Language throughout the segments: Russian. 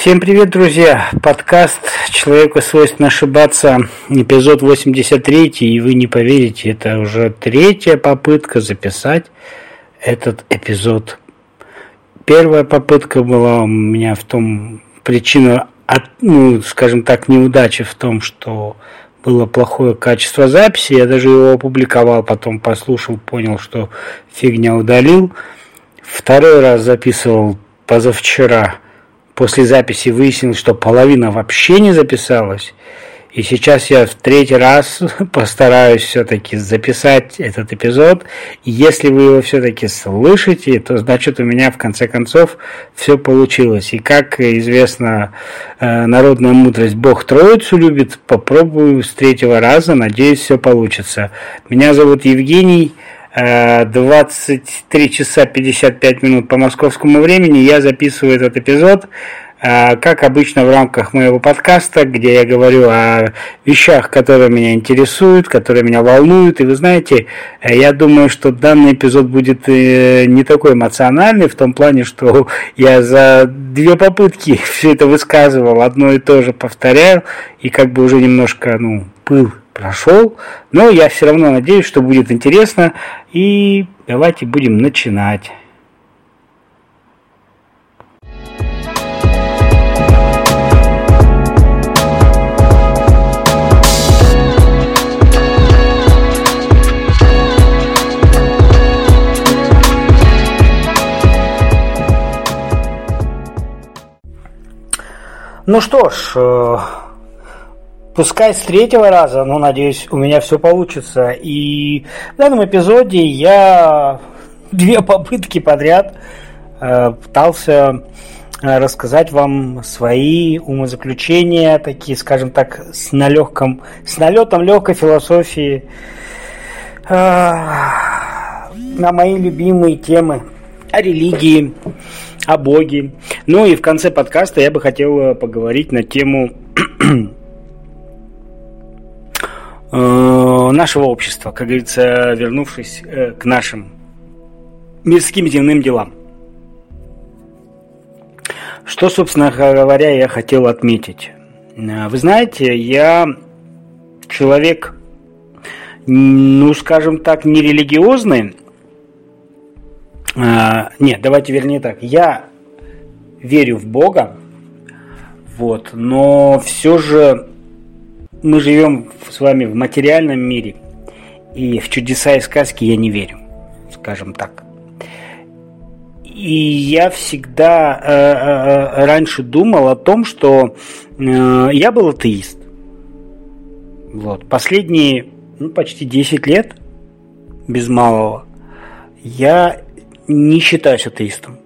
Всем привет, друзья! Подкаст «Человеку свойственно ошибаться», эпизод 83, и вы не поверите, это уже третья попытка записать этот эпизод. Первая попытка была у меня в том, причина, ну, скажем так, неудачи в том, что было плохое качество записи, я даже его опубликовал, потом послушал, понял, что фигня удалил. Второй раз записывал позавчера – После записи выяснилось, что половина вообще не записалась. И сейчас я в третий раз постараюсь все-таки записать этот эпизод. Если вы его все-таки слышите, то значит у меня в конце концов все получилось. И как известно, э, народная мудрость Бог Троицу любит. Попробую с третьего раза, надеюсь, все получится. Меня зовут Евгений. 23 часа 55 минут по московскому времени я записываю этот эпизод, э, как обычно в рамках моего подкаста, где я говорю о вещах, которые меня интересуют, которые меня волнуют. И вы знаете, э, я думаю, что данный эпизод будет э, не такой эмоциональный, в том плане, что я за две попытки все это высказывал, одно и то же повторяю, и как бы уже немножко, ну, пыл прошел, но я все равно надеюсь, что будет интересно, и давайте будем начинать. Ну что ж, э, Пускай с третьего раза, но надеюсь, у меня все получится. И в данном эпизоде я две попытки подряд э, пытался э, рассказать вам свои умозаключения, такие, скажем так, с налегком, с налетом легкой философии э, на мои любимые темы о религии, о Боге. Ну и в конце подкаста я бы хотел поговорить на тему нашего общества, как говорится, вернувшись э, к нашим мирским земным делам. Что, собственно говоря, я хотел отметить. Э, вы знаете, я человек, ну, скажем так, нерелигиозный. Нет, давайте вернее так. Я верю в Бога, вот, но все же мы живем с вами в материальном мире, и в чудеса и сказки я не верю, скажем так. И я всегда э, э, э раньше думал о том, что э, я был атеист. Вот. Последние ну, почти 10 лет, без малого, я не считаюсь атеистом.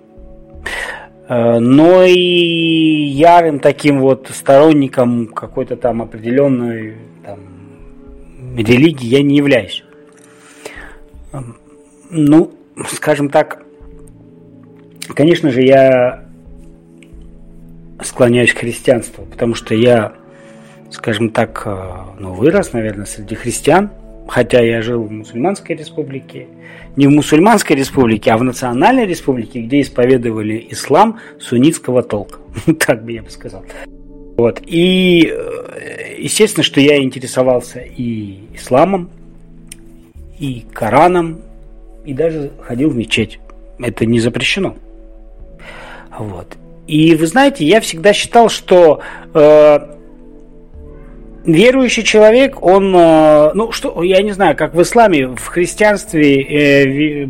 Э, но и ярым таким вот сторонником какой-то там определенной там, религии я не являюсь. Эм, ну, скажем так, конечно же, я склоняюсь к христианству, потому что я, скажем так, э, ну, вырос, наверное, среди христиан – хотя я жил в мусульманской республике, не в мусульманской республике, а в национальной республике, где исповедовали ислам суннитского толка. Так бы я бы сказал. Вот. И э, естественно, что я интересовался и исламом, и Кораном, и даже ходил в мечеть. Это не запрещено. Вот. И вы знаете, я всегда считал, что э, верующий человек, он, э, ну что, я не знаю, как в исламе, в христианстве э,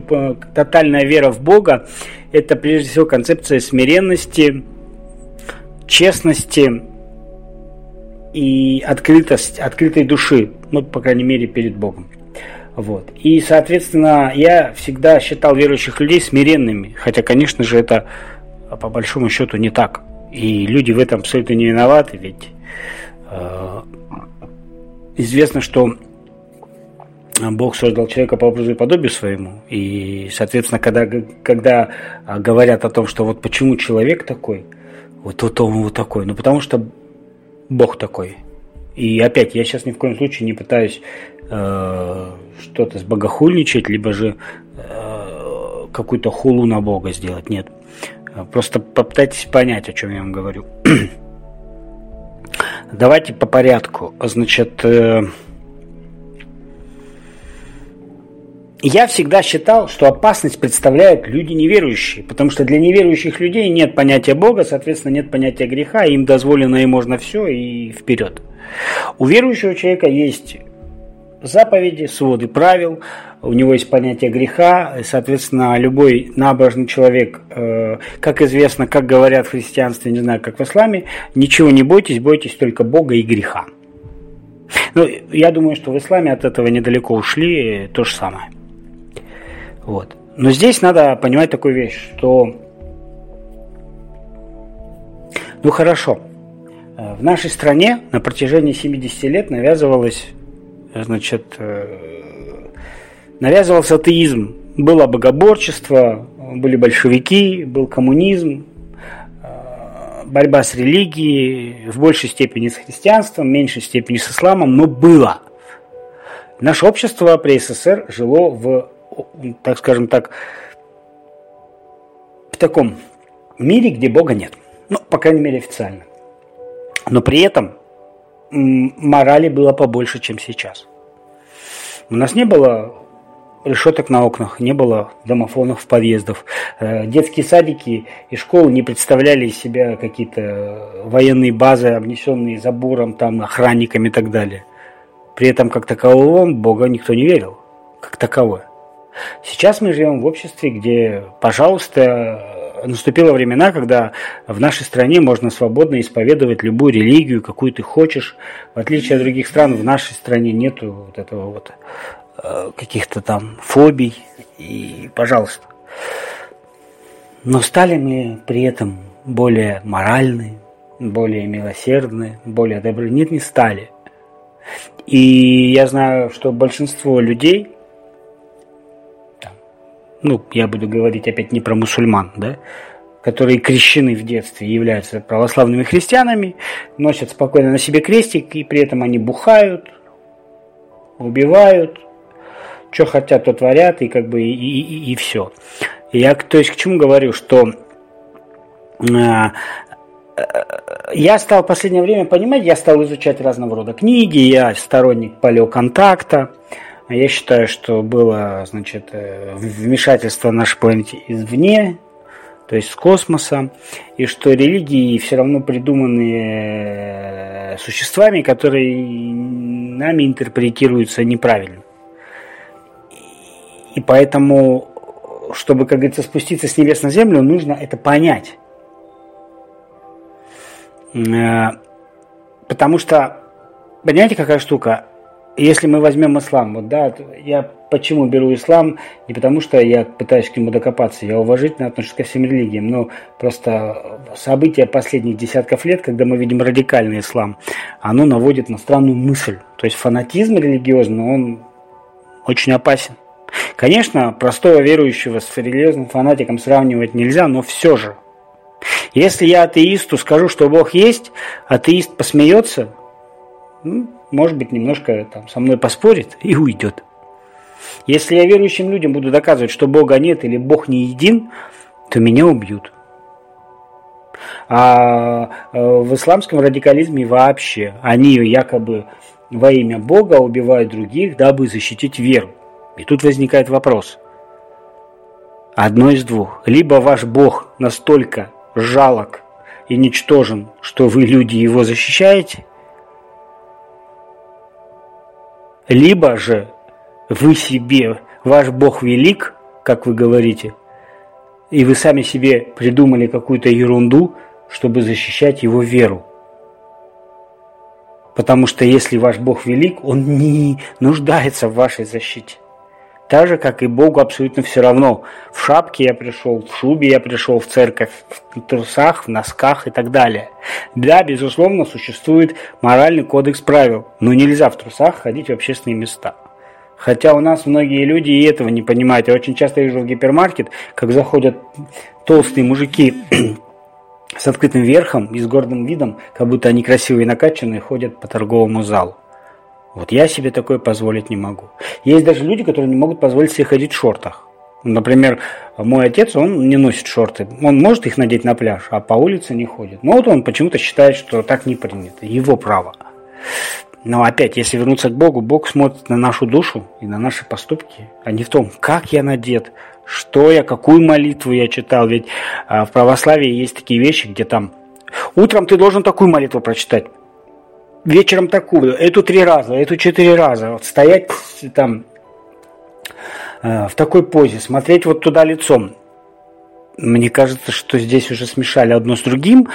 тотальная вера в Бога, это прежде всего концепция смиренности, честности и открытость, открытой души, ну, по крайней мере, перед Богом. Вот. И, соответственно, я всегда считал верующих людей смиренными, хотя, конечно же, это по большому счету не так. И люди в этом абсолютно не виноваты, ведь известно, что Бог создал человека по образу и подобию своему. И, соответственно, когда, когда говорят о том, что вот почему человек такой, вот, вот он вот такой, ну потому что Бог такой. И опять, я сейчас ни в коем случае не пытаюсь э, что-то сбогохульничать, либо же э, какую-то хулу на Бога сделать. Нет. Просто попытайтесь понять, о чем я вам говорю. Давайте по порядку. Значит, э, я всегда считал, что опасность представляют люди неверующие, потому что для неверующих людей нет понятия Бога, соответственно, нет понятия греха, им дозволено и можно все, и вперед. У верующего человека есть заповеди, своды правил, у него есть понятие греха, соответственно, любой набожный человек, э, как известно, как говорят в христианстве, не знаю, как в исламе, ничего не бойтесь, бойтесь только Бога и греха. Ну, я думаю, что в исламе от этого недалеко ушли, то же самое. Вот. Но здесь надо понимать такую вещь, что ну хорошо, в нашей стране на протяжении 70 лет навязывалось значит, э, навязывался атеизм. Было богоборчество, были большевики, был коммунизм, э, борьба с религией, в большей степени с христианством, в меньшей степени с исламом, но было. Наше общество при СССР жило в, так скажем так, в таком мире, где Бога нет. Ну, по крайней мере, официально. Но при этом морали было побольше, чем сейчас. У нас не было решеток на окнах, не было домофонов в подъездах. Э, детские садики и школы не представляли из себя какие-то военные базы, обнесенные забором, там, охранниками и так далее. При этом, как такового, Бога никто не верил, как таковое. Сейчас мы живем в обществе, где, пожалуйста, наступило времена, когда в нашей стране можно свободно исповедовать любую религию, какую ты хочешь. В отличие от других стран, в нашей стране нету вот этого вот э, каких-то там фобий. И, пожалуйста. Но стали мы при этом более моральны, более милосердны, более добры. Нет, не стали. И я знаю, что большинство людей ну, я буду говорить опять не про мусульман, да, которые крещены в детстве являются православными христианами, носят спокойно на себе крестик, и при этом они бухают, убивают, что хотят, то творят, и как бы и, и, и, все. Я то есть к чему говорю, что э, я стал в последнее время понимать, я стал изучать разного рода книги, я сторонник палеоконтакта, я считаю, что было значит, э, вмешательство нашей планете извне, то есть с космоса, и что религии все равно придуманы э, существами, которые нами интерпретируются неправильно. И поэтому, чтобы, как говорится, спуститься с небес на землю, нужно это понять. Э, потому что, понимаете, какая штука? Если мы возьмем ислам, вот да, я почему беру ислам, не потому что я пытаюсь к нему докопаться, я уважительно отношусь ко всем религиям, но просто события последних десятков лет, когда мы видим радикальный ислам, оно наводит на странную мысль. То есть фанатизм религиозный, он очень опасен. Конечно, простого верующего с религиозным фанатиком сравнивать нельзя, но все же. Если я атеисту скажу, что Бог есть, атеист посмеется, ну, может быть, немножко там, со мной поспорит и уйдет. Если я верующим людям буду доказывать, что Бога нет или Бог не един, то меня убьют. А э, в исламском радикализме вообще они якобы во имя Бога убивают других, дабы защитить веру. И тут возникает вопрос. Одно из двух. Либо ваш Бог настолько жалок и ничтожен, что вы, люди, его защищаете, Либо же вы себе, ваш Бог велик, как вы говорите, и вы сами себе придумали какую-то ерунду, чтобы защищать его веру. Потому что если ваш Бог велик, он не нуждается в вашей защите. Так же, как и Богу абсолютно все равно. В шапке я пришел, в шубе я пришел в церковь, в трусах, в носках и так далее. Да, безусловно, существует моральный кодекс правил, но нельзя в трусах ходить в общественные места. Хотя у нас многие люди и этого не понимают. Я очень часто вижу в гипермаркет, как заходят толстые мужики с открытым верхом и с гордым видом, как будто они красивые и накачанные, ходят по торговому залу. Вот я себе такое позволить не могу. Есть даже люди, которые не могут позволить себе ходить в шортах. Например, мой отец, он не носит шорты. Он может их надеть на пляж, а по улице не ходит. Но вот он почему-то считает, что так не принято. Его право. Но опять, если вернуться к Богу, Бог смотрит на нашу душу и на наши поступки, а не в том, как я надет, что я, какую молитву я читал. Ведь а, в православии есть такие вещи, где там утром ты должен такую молитву прочитать, вечером такую, эту три раза, эту четыре раза. Вот стоять там э, в такой позе, смотреть вот туда лицом. Мне кажется, что здесь уже смешали одно с другим,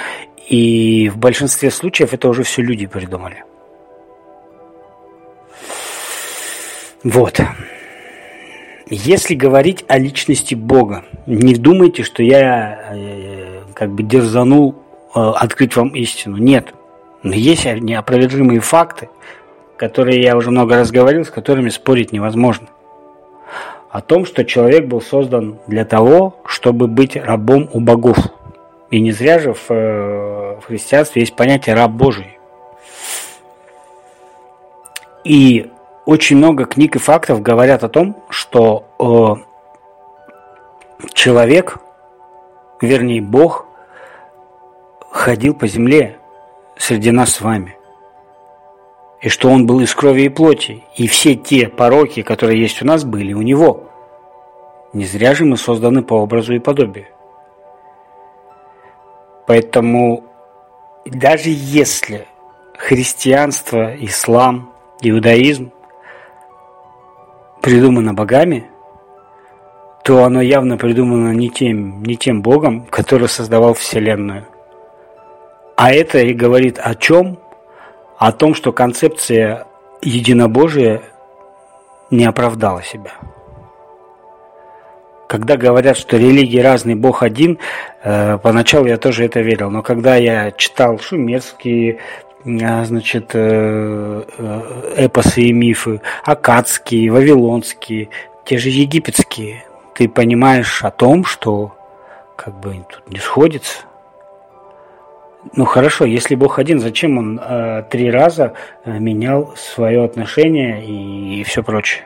и в большинстве случаев это уже все люди придумали. Вот. Если говорить о личности Бога, не думайте, что я э, как бы дерзанул э, открыть вам истину. Нет. Но есть неопровержимые факты, которые я уже много раз говорил, с которыми спорить невозможно. О том, что человек был создан для того, чтобы быть рабом у богов. И не зря же в, э, в христианстве есть понятие раб Божий. И очень много книг и фактов говорят о том, что э, человек, вернее Бог, ходил по земле среди нас с вами. И что он был из крови и плоти. И все те пороки, которые есть у нас, были у него. Не зря же мы созданы по образу и подобию. Поэтому даже если христианство, ислам, иудаизм придумано богами, то оно явно придумано не тем, не тем богом, который создавал Вселенную. А это и говорит о чем? О том, что концепция единобожия не оправдала себя. Когда говорят, что религии разные, Бог один, э, поначалу я тоже это верил. Но когда я читал шумерские, э, значит, э, эпосы и мифы, акадские, вавилонские, те же египетские, ты понимаешь о том, что как бы тут не сходится. Ну хорошо, если Бог один, зачем он э, три раза э, менял свое отношение и, и все прочее?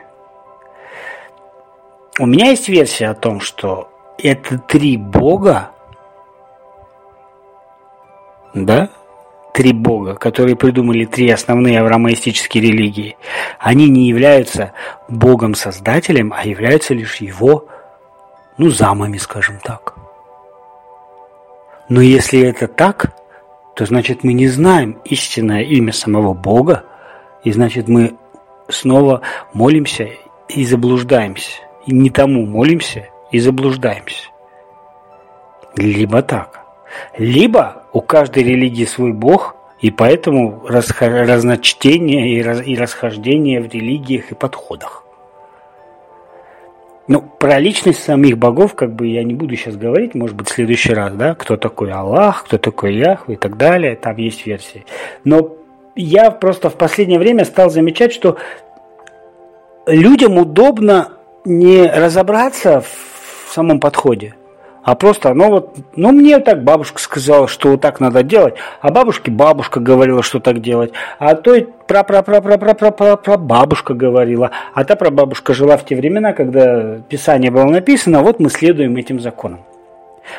У меня есть версия о том, что это три Бога, да, три Бога, которые придумали три основные авраамоистические религии, они не являются Богом-создателем, а являются лишь его, ну, замами, скажем так. Но если это так, то значит мы не знаем истинное имя самого Бога, и значит мы снова молимся и заблуждаемся. И не тому молимся и заблуждаемся. Либо так. Либо у каждой религии свой Бог, и поэтому разночтение и расхождение в религиях и подходах. Ну, про личность самих богов, как бы я не буду сейчас говорить, может быть, в следующий раз, да, кто такой Аллах, кто такой Яхв и так далее, там есть версии. Но я просто в последнее время стал замечать, что людям удобно не разобраться в самом подходе а просто, ну вот, ну мне так бабушка сказала, что вот так надо делать, а бабушке бабушка говорила, что так делать, а то про про про про про про про про бабушка говорила, а та прабабушка жила в те времена, когда Писание было написано, вот мы следуем этим законам.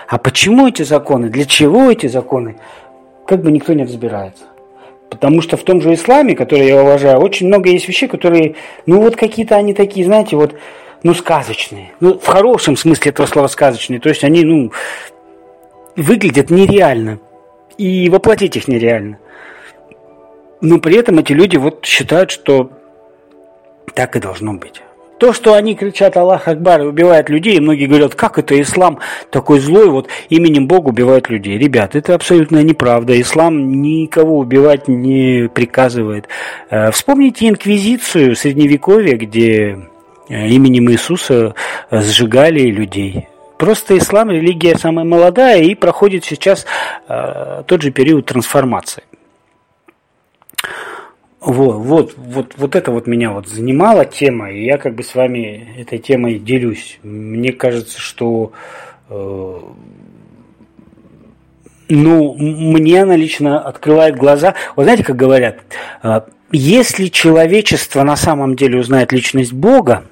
А почему эти законы, для чего эти законы, как бы никто не разбирается. Потому что в том же исламе, который я уважаю, очень много есть вещей, которые, ну вот какие-то они такие, знаете, вот ну, сказочные. Ну, в хорошем смысле этого слова сказочные. То есть они, ну, выглядят нереально. И воплотить их нереально. Но при этом эти люди вот считают, что так и должно быть. То, что они кричат Аллах Акбар и убивают людей, и многие говорят, как это ислам такой злой, вот именем Бога убивают людей. Ребят, это абсолютно неправда. Ислам никого убивать не приказывает. Э, вспомните инквизицию средневековья, где именем Иисуса э, сжигали людей. Просто ислам религия самая молодая и проходит сейчас э, тот же период трансформации. Вот, вот, вот, вот это вот меня вот занимала тема, и я как бы с вами этой темой делюсь. Мне кажется, что э, ну, мне она лично открывает глаза. Вы знаете, как говорят, э, если человечество на самом деле узнает личность Бога,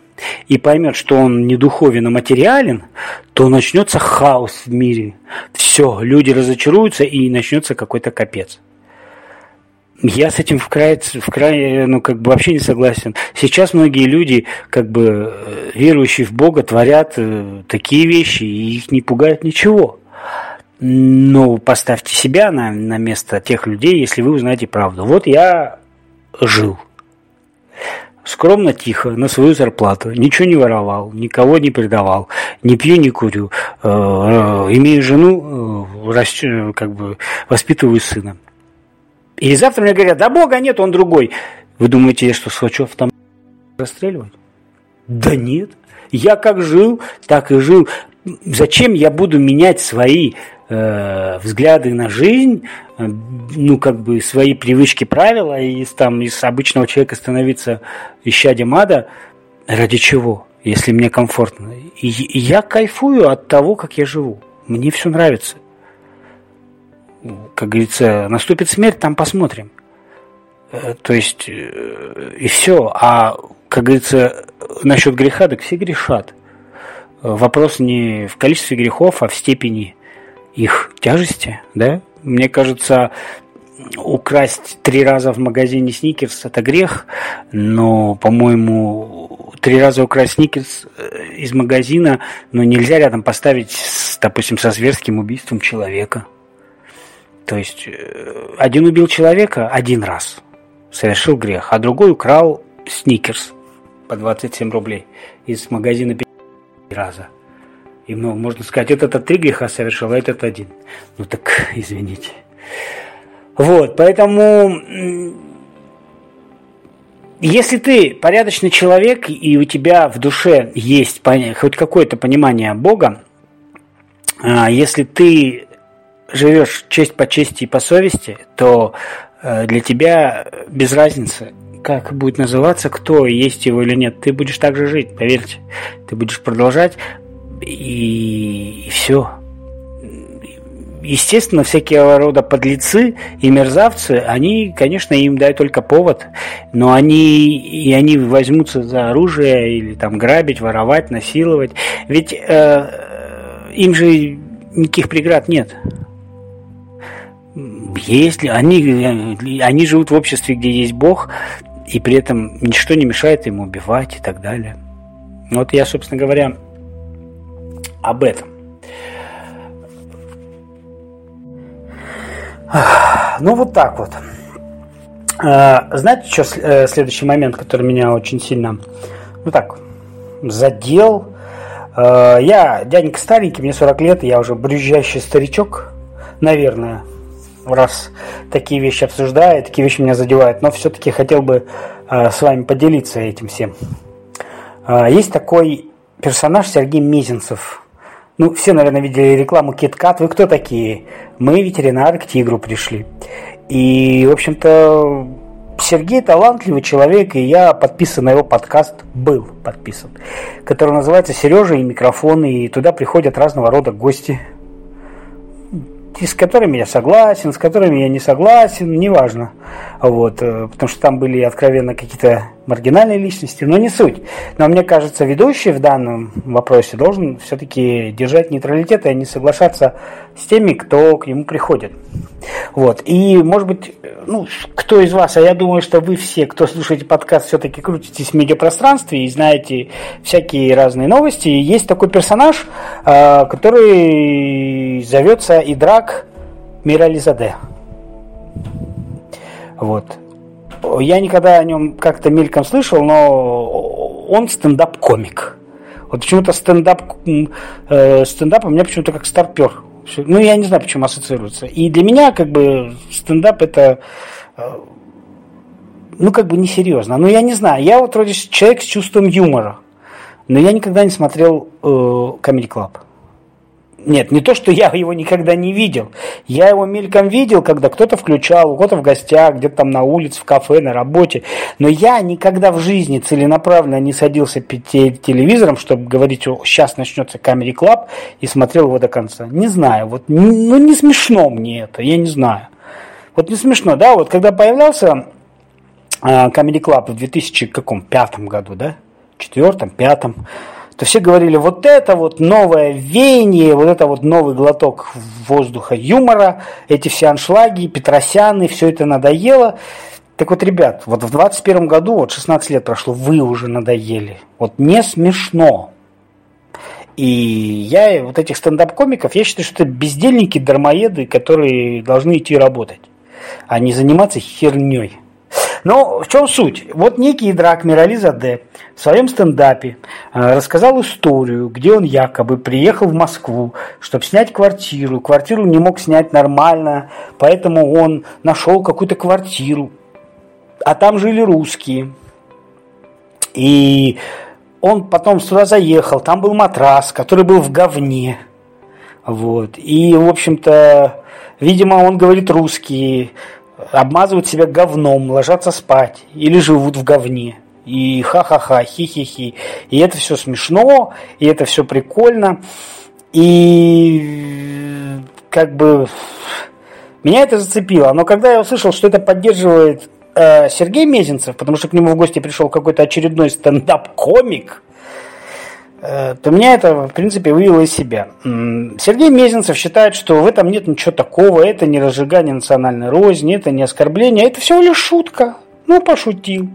и поймет, что он не духовен, а материален, то начнется хаос в мире. Все, люди разочаруются и начнется какой-то капец. Я с этим в край, в край, ну, как бы вообще не согласен. Сейчас многие люди, как бы, э, верующие в Бога, творят э, такие вещи, и их не пугает ничего. Но поставьте себя на, на место тех людей, если вы узнаете правду. Вот я жил. Скромно, тихо, на свою зарплату. Ничего не воровал, никого не предавал. Не пью, не курю. Э, имею жену, как бы воспитываю сына. И завтра мне говорят, да Бога нет, он другой. Вы думаете, я что, схочу там расстреливать? Да нет. Я как жил, так и жил. Зачем я буду менять свои э, взгляды на жизнь, э, ну, как бы свои привычки, правила, и из, там, из обычного человека становиться исчадием ада? Ради чего? Если мне комфортно. И, и я кайфую от того, как я живу. Мне все нравится как говорится, наступит смерть, там посмотрим. Э, то есть, э, и все. А, как говорится, насчет греха, так все грешат. Вопрос не в количестве грехов, а в степени их тяжести, да? Мне кажется, украсть три раза в магазине сникерс – это грех, но, по-моему, три раза украсть сникерс э, из магазина, но нельзя рядом поставить, допустим, со зверским убийством человека – то есть э, один убил человека один раз, совершил грех, а другой украл сникерс по 27 рублей из магазина раза. И ну, можно сказать, этот три греха совершил, а этот один. Ну так, извините. Вот, поэтому если ты порядочный человек, и у тебя в душе есть хоть какое-то понимание Бога, а, если ты живешь честь по чести и по совести, то э, для тебя без разницы, как будет называться, кто есть его или нет. Ты будешь так же жить, поверьте. Ты будешь продолжать, и, и все. Естественно, всякие рода подлецы и мерзавцы, они, конечно, им дают только повод, но они и они возьмутся за оружие или там грабить, воровать, насиловать. Ведь э, им же никаких преград нет. Если они, они живут в обществе, где есть Бог, и при этом ничто не мешает им убивать и так далее. Вот я, собственно говоря, об этом. Ну, вот так вот. А, знаете, что э, следующий момент, который меня очень сильно, ну так, задел? А, я дяденька старенький, мне 40 лет, я уже брюзжащий старичок, наверное, раз такие вещи обсуждаю, такие вещи меня задевают, но все-таки хотел бы э, с вами поделиться этим всем. Есть такой персонаж Сергей Мизинцев. Ну, все, наверное, видели рекламу KitKat. Вы кто такие? Мы, ветеринары, к тигру пришли. И, в общем-то, Сергей талантливый человек, и я подписан на его подкаст, был подписан, который называется «Сережа и микрофон», и туда приходят разного рода гости – с которыми я согласен, с которыми я не согласен, неважно. Вот, э, потому что там были откровенно какие-то маргинальные личности, но не суть. Но мне кажется, ведущий в данном вопросе должен все-таки держать нейтралитет и не соглашаться с теми, кто к нему приходит. Вот. И, может быть, ну, кто из вас, а я думаю, что вы все, кто слушаете подкаст, все-таки крутитесь в медиапространстве и знаете всякие разные новости. Есть такой персонаж, э, который зовется Идрак Мирализаде. Вот. Я никогда о нем как-то мельком слышал, но он стендап-комик. Вот почему-то стендап, э, стендап у меня почему-то как старпер. Ну, я не знаю, почему ассоциируется. И для меня, как бы, стендап это, э, ну, как бы несерьезно. Ну, я не знаю. Я вот вроде человек с чувством юмора. Но я никогда не смотрел э, Comedy Club. Нет, не то, что я его никогда не видел. Я его мельком видел, когда кто-то включал, у кого-то в гостях, где-то там на улице, в кафе, на работе. Но я никогда в жизни целенаправленно не садился перед телевизором, чтобы говорить, сейчас начнется Comedy Club, и смотрел его до конца. Не знаю, вот, ну не смешно мне это, я не знаю. Вот не смешно, да, вот когда появлялся uh, Comedy Club в 2005 году, да, четвертом, пятом, то все говорили, вот это вот новое веяние, вот это вот новый глоток воздуха юмора, эти все аншлаги, Петросяны, все это надоело. Так вот, ребят, вот в 21 году, вот 16 лет прошло, вы уже надоели. Вот не смешно. И я вот этих стендап-комиков, я считаю, что это бездельники, дармоеды, которые должны идти работать, а не заниматься херней. Но в чем суть? Вот некий Драк Мирализаде в своем стендапе э, рассказал историю, где он якобы приехал в Москву, чтобы снять квартиру. Квартиру не мог снять нормально, поэтому он нашел какую-то квартиру. А там жили русские. И он потом сюда заехал, там был матрас, который был в говне. Вот. И, в общем-то, видимо, он говорит русский, обмазывают себя говном, ложатся спать или живут в говне. И ха-ха-ха, хи-хи-хи. И это все смешно, и это все прикольно. И как бы меня это зацепило. Но когда я услышал, что это поддерживает э, Сергей Мезенцев, потому что к нему в гости пришел какой-то очередной стендап-комик, то меня это, в принципе, вывело из себя. Сергей Мезенцев считает, что в этом нет ничего такого, это не разжигание национальной розни, это не оскорбление, это всего лишь шутка. Ну, пошутил.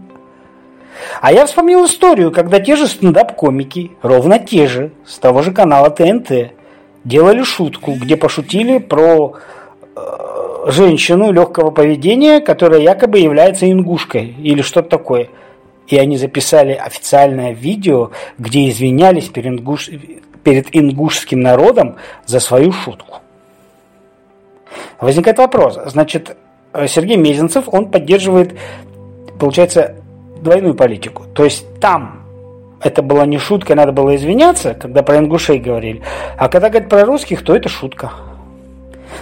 А я вспомнил историю, когда те же стендап-комики, ровно те же, с того же канала ТНТ, делали шутку, где пошутили про э, женщину легкого поведения, которая якобы является ингушкой или что-то такое – и они записали официальное видео, где извинялись перед, ингуш... перед ингушским народом за свою шутку. Возникает вопрос, значит, Сергей Мезенцев, он поддерживает, получается, двойную политику. То есть там это была не шутка, надо было извиняться, когда про ингушей говорили, а когда говорят про русских, то это шутка.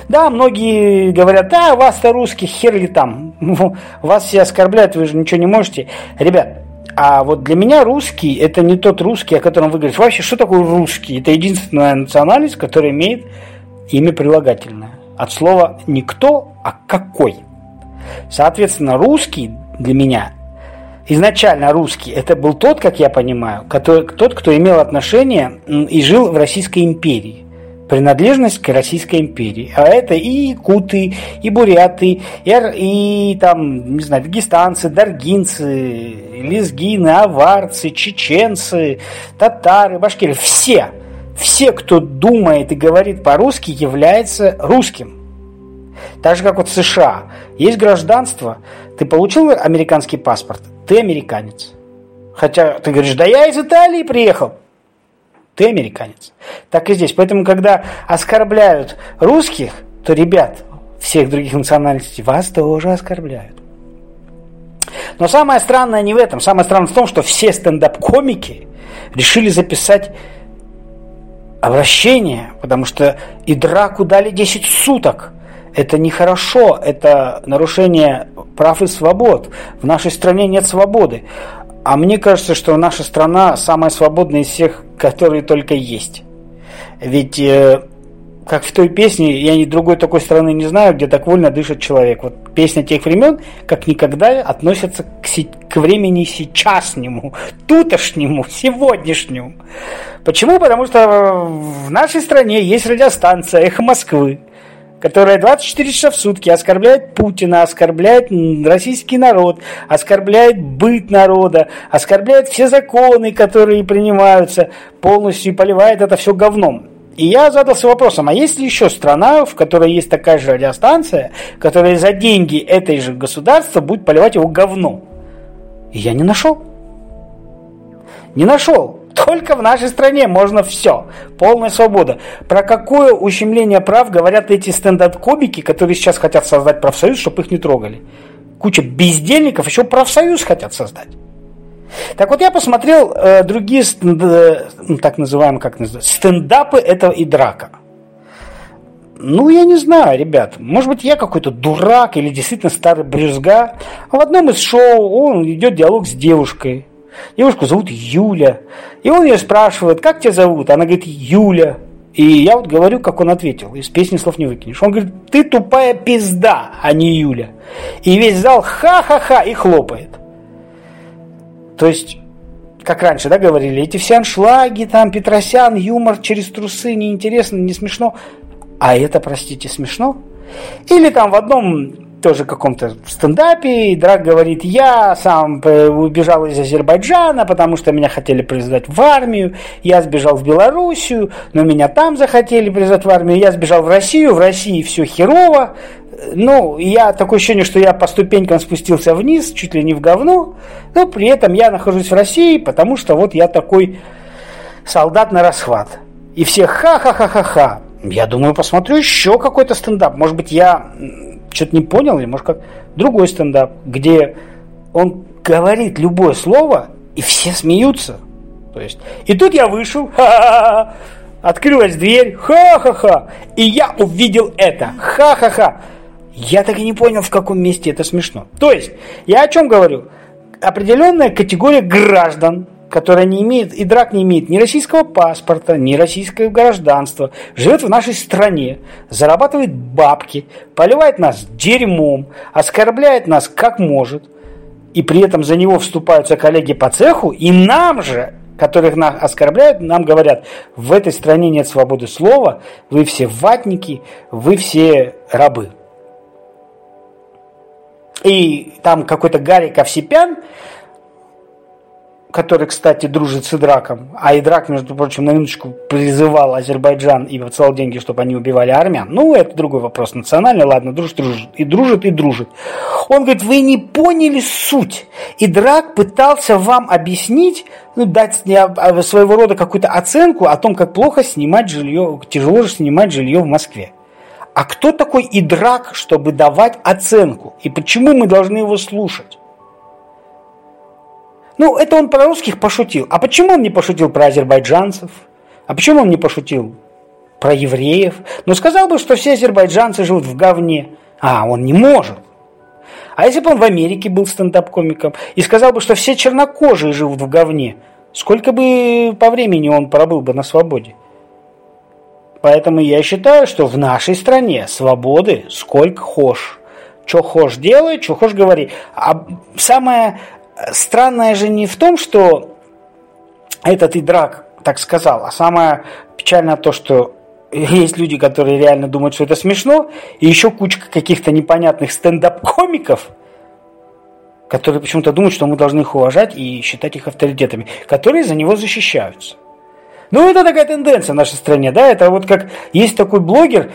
Да, многие говорят, да, вас-то русских, хер ли там, вас все оскорбляют, вы же ничего не можете. Ребят, а вот для меня русский – это не тот русский, о котором вы говорите. Вообще, что такое русский? Это единственная национальность, которая имеет имя прилагательное. От слова не кто, а какой. Соответственно, русский для меня изначально русский это был тот, как я понимаю, который, тот, кто имел отношение и жил в Российской империи принадлежность к Российской империи. А это и якуты, и буряты, и, и там, не знаю, дагестанцы, даргинцы, лезгины, аварцы, чеченцы, татары, башкиры. Все, все, кто думает и говорит по-русски, является русским. Так же, как вот США. Есть гражданство, ты получил американский паспорт, ты американец. Хотя ты говоришь, да я из Италии приехал ты американец. Так и здесь. Поэтому, когда оскорбляют русских, то, ребят, всех других национальностей, вас тоже оскорбляют. Но самое странное не в этом. Самое странное в том, что все стендап-комики решили записать обращение, потому что и драку дали 10 суток. Это нехорошо, это нарушение прав и свобод. В нашей стране нет свободы. А мне кажется, что наша страна самая свободная из всех, которые только есть. Ведь, э, как в той песне, я ни другой такой страны не знаю, где так вольно дышит человек. Вот песня тех времен, как никогда, относится к, си- к времени сейчаснему, тутошнему, сегодняшнему. Почему? Потому что в нашей стране есть радиостанция «Эхо Москвы», которая 24 часа в сутки оскорбляет Путина, оскорбляет российский народ, оскорбляет быт народа, оскорбляет все законы, которые принимаются, полностью и поливает это все говном. И я задался вопросом, а есть ли еще страна, в которой есть такая же радиостанция, которая за деньги этой же государства будет поливать его говном? И я не нашел. Не нашел. Только в нашей стране можно все. Полная свобода. Про какое ущемление прав говорят эти стендап-комики, которые сейчас хотят создать профсоюз, чтобы их не трогали. Куча бездельников еще профсоюз хотят создать. Так вот, я посмотрел э, другие стенд, э, так называемые, как называется, стендапы этого и драка. Ну, я не знаю, ребят. Может быть, я какой-то дурак или действительно старый брюзга. А в одном из шоу он идет диалог с девушкой. Девушку зовут Юля. И он ее спрашивает, как тебя зовут? Она говорит, Юля. И я вот говорю, как он ответил. Из песни слов не выкинешь. Он говорит, ты тупая пизда, а не Юля. И весь зал ха-ха-ха и хлопает. То есть, как раньше, да, говорили, эти все аншлаги, там, Петросян, юмор через трусы, неинтересно, не смешно. А это, простите, смешно? Или там в одном тоже каком-то стендапе, и Драк говорит, я сам убежал из Азербайджана, потому что меня хотели призвать в армию, я сбежал в Белоруссию, но меня там захотели призвать в армию, я сбежал в Россию, в России все херово, ну, я такое ощущение, что я по ступенькам спустился вниз, чуть ли не в говно, но при этом я нахожусь в России, потому что вот я такой солдат на расхват. И все ха-ха-ха-ха-ха. Я думаю, посмотрю еще какой-то стендап. Может быть, я что-то не понял, или может как другой стендап, где он говорит любое слово, и все смеются. То есть, и тут я вышел, ха-ха-ха, открылась дверь, ха-ха-ха, и я увидел это, ха-ха-ха. Я так и не понял, в каком месте это смешно. То есть, я о чем говорю? Определенная категория граждан, которая не имеет, и драк не имеет ни российского паспорта, ни российского гражданства, живет в нашей стране, зарабатывает бабки, поливает нас дерьмом, оскорбляет нас как может, и при этом за него вступаются коллеги по цеху, и нам же, которых нас оскорбляют, нам говорят, в этой стране нет свободы слова, вы все ватники, вы все рабы. И там какой-то Гарри Ковсипян, который, кстати, дружит с Идраком, а Идрак, между прочим, на минуточку призывал Азербайджан и посылал деньги, чтобы они убивали армян. Ну, это другой вопрос. Национальный, ладно, дружит, дружит. И дружит, и дружит. Он говорит, вы не поняли суть. Идрак пытался вам объяснить, ну, дать а, своего рода какую-то оценку о том, как плохо снимать жилье, тяжело же снимать жилье в Москве. А кто такой Идрак, чтобы давать оценку? И почему мы должны его слушать? Ну, это он про русских пошутил. А почему он не пошутил про азербайджанцев? А почему он не пошутил про евреев? Ну, сказал бы, что все азербайджанцы живут в говне. А, он не может. А если бы он в Америке был стендап-комиком и сказал бы, что все чернокожие живут в говне, сколько бы по времени он пробыл бы на свободе? Поэтому я считаю, что в нашей стране свободы сколько хошь. Что хошь делай, что хошь говори. А самое странное же не в том, что этот Идрак так сказал, а самое печальное то, что есть люди, которые реально думают, что это смешно, и еще кучка каких-то непонятных стендап-комиков, которые почему-то думают, что мы должны их уважать и считать их авторитетами, которые за него защищаются. Ну, это такая тенденция в нашей стране, да, это вот как есть такой блогер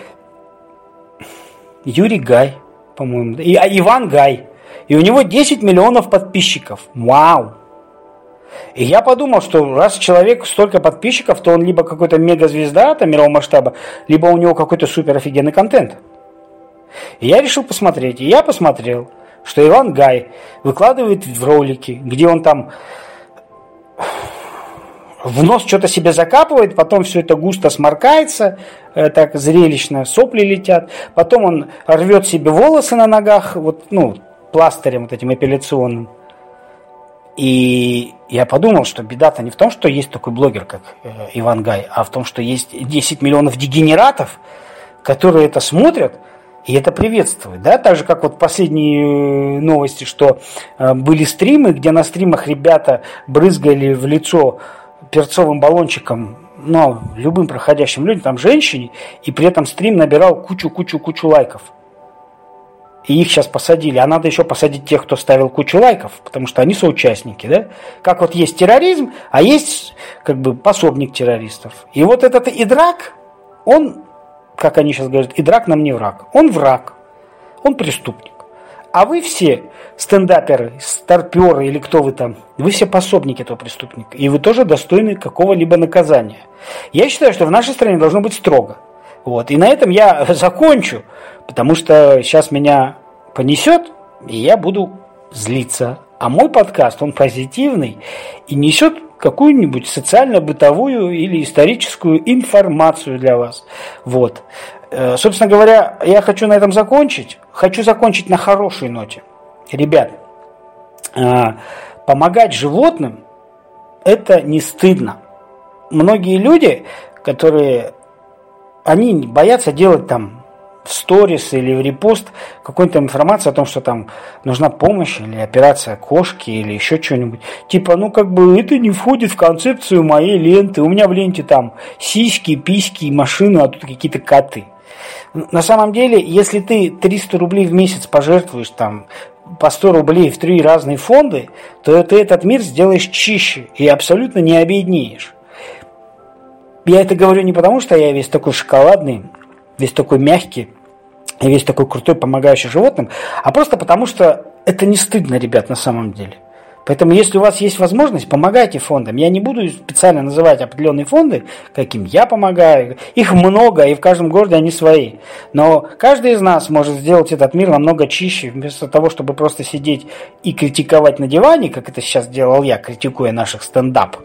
Юрий Гай, по-моему, и, а Иван Гай, и у него 10 миллионов подписчиков. Вау! И я подумал, что раз человек столько подписчиков, то он либо какой-то мегазвезда там, мирового масштаба, либо у него какой-то супер офигенный контент. И я решил посмотреть. И я посмотрел, что Иван Гай выкладывает в ролики, где он там в нос что-то себе закапывает, потом все это густо сморкается, э, так зрелищно, сопли летят, потом он рвет себе волосы на ногах, вот, ну, пластырем вот этим эпиляционным. И я подумал, что беда-то не в том, что есть такой блогер, как э, Иван Гай, а в том, что есть 10 миллионов дегенератов, которые это смотрят и это приветствуют. Да? Так же, как вот последние э, новости, что были стримы, где на стримах ребята брызгали в лицо перцовым баллончиком ну, любым проходящим людям, там женщине, и при этом стрим набирал кучу-кучу-кучу лайков. И их сейчас посадили. А надо еще посадить тех, кто ставил кучу лайков, потому что они соучастники, да? Как вот есть терроризм, а есть как бы пособник террористов. И вот этот Идрак, он, как они сейчас говорят, Идрак нам не враг. Он враг, он преступник. А вы все стендаперы, старперы или кто вы там, вы все пособники этого преступника. И вы тоже достойны какого-либо наказания. Я считаю, что в нашей стране должно быть строго. Вот. И на этом я закончу, потому что сейчас меня понесет, и я буду злиться. А мой подкаст, он позитивный и несет какую-нибудь социально-бытовую или историческую информацию для вас. Вот. Э, собственно говоря, я хочу на этом закончить. Хочу закончить на хорошей ноте. Ребят, э, помогать животным – это не стыдно. Многие люди, которые, они боятся делать там в сторис или в репост какой-то информации о том, что там нужна помощь или операция кошки или еще что-нибудь. Типа, ну как бы это не входит в концепцию моей ленты. У меня в ленте там сиськи, письки, машины, а тут какие-то коты. На самом деле, если ты 300 рублей в месяц пожертвуешь там по 100 рублей в три разные фонды, то ты этот мир сделаешь чище и абсолютно не обеднеешь. Я это говорю не потому, что я весь такой шоколадный, весь такой мягкий и весь такой крутой, помогающий животным, а просто потому, что это не стыдно, ребят, на самом деле. Поэтому, если у вас есть возможность, помогайте фондам. Я не буду специально называть определенные фонды, каким я помогаю. Их много, и в каждом городе они свои. Но каждый из нас может сделать этот мир намного чище, вместо того, чтобы просто сидеть и критиковать на диване, как это сейчас делал я, критикуя наших стендап.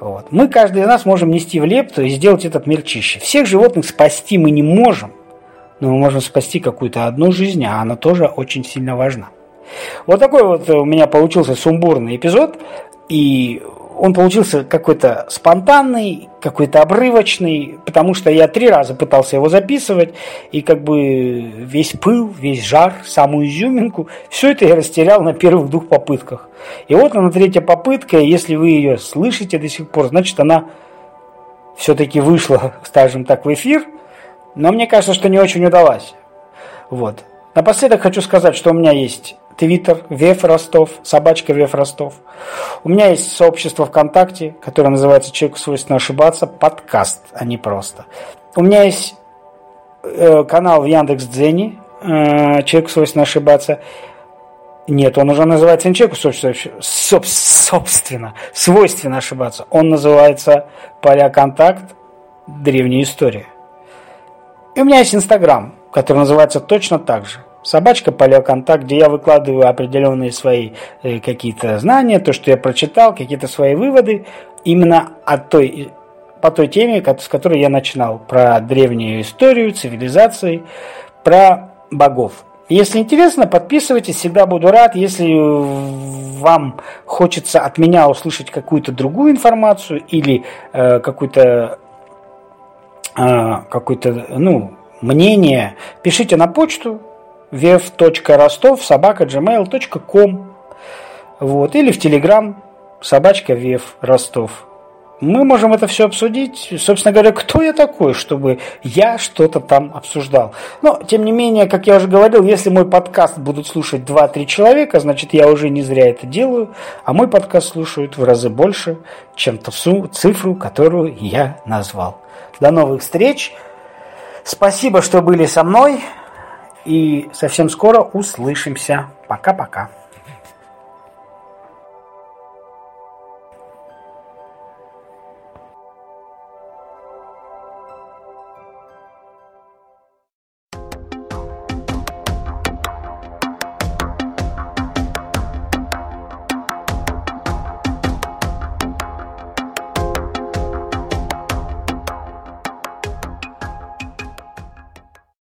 Вот. Мы, каждый из нас, можем нести в лепту и сделать этот мир чище. Всех животных спасти мы не можем, но мы можем спасти какую-то одну жизнь, а она тоже очень сильно важна. Вот такой вот у меня получился сумбурный эпизод, и он получился какой-то спонтанный, какой-то обрывочный, потому что я три раза пытался его записывать, и как бы весь пыл, весь жар, самую изюминку, все это я растерял на первых двух попытках. И вот на третья попытка, если вы ее слышите до сих пор, значит она все-таки вышла, скажем так, в эфир, но мне кажется, что не очень удалась. Вот. Напоследок хочу сказать, что у меня есть Твиттер, Вев Ростов, собачка Вев Ростов. У меня есть сообщество ВКонтакте, которое называется «Человеку свойственно ошибаться», подкаст, а не просто. У меня есть э, канал в Яндекс.Дзене, э, «Человеку свойственно ошибаться». Нет, он уже называется не человеку, собственно, собственно, свойственно ошибаться. Он называется «Поля контакт. Древняя история». И у меня есть Инстаграм, который называется точно так же собачка палеоконтакт, где я выкладываю определенные свои э, какие-то знания, то, что я прочитал, какие-то свои выводы именно от той, по той теме, с которой я начинал, про древнюю историю, цивилизации, про богов. Если интересно, подписывайтесь, всегда буду рад. Если вам хочется от меня услышать какую-то другую информацию или э, какую-то э, какое-то ну, мнение, пишите на почту vev.rostov собака gmail.com вот, или в Телеграм собачка Вев Ростов. Мы можем это все обсудить. Собственно говоря, кто я такой, чтобы я что-то там обсуждал. Но, тем не менее, как я уже говорил, если мой подкаст будут слушать 2-3 человека, значит, я уже не зря это делаю, а мой подкаст слушают в разы больше, чем ту цифру, которую я назвал. До новых встреч. Спасибо, что были со мной. И совсем скоро услышимся. Пока-пока.